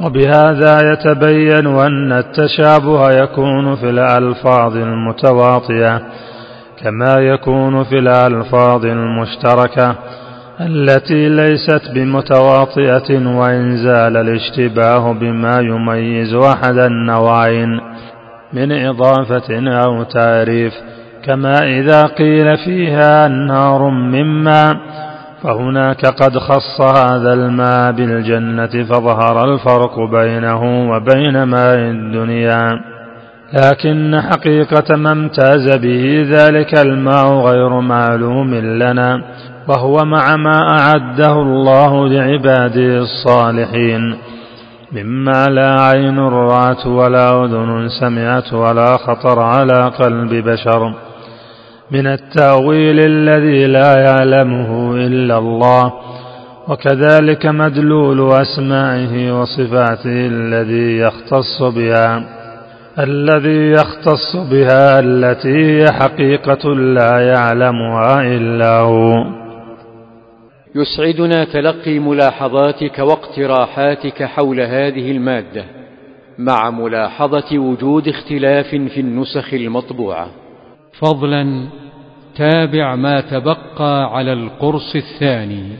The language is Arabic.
وبهذا يتبين أن التشابه يكون في الألفاظ المتواطئة كما يكون في الألفاظ المشتركة التي ليست بمتواطئة وإن زال الاشتباه بما يميز أحد النوعين من إضافة أو تعريف كما إذا قيل فيها النار مما فهناك قد خص هذا الماء بالجنة فظهر الفرق بينه وبين ماء الدنيا. لكن حقيقة ما امتاز به ذلك الماء غير معلوم لنا وهو مع ما أعده الله لعباده الصالحين. مما لا عين رأت ولا أذن سمعت ولا خطر على قلب بشر. من التأويل الذي لا يعلمه إلا الله وكذلك مدلول أسمائه وصفاته الذي يختص بها الذي يختص بها التي هي حقيقة لا يعلمها إلا هو. يسعدنا تلقي ملاحظاتك واقتراحاتك حول هذه المادة مع ملاحظة وجود اختلاف في النسخ المطبوعة. فضلا تابع ما تبقى على القرص الثاني.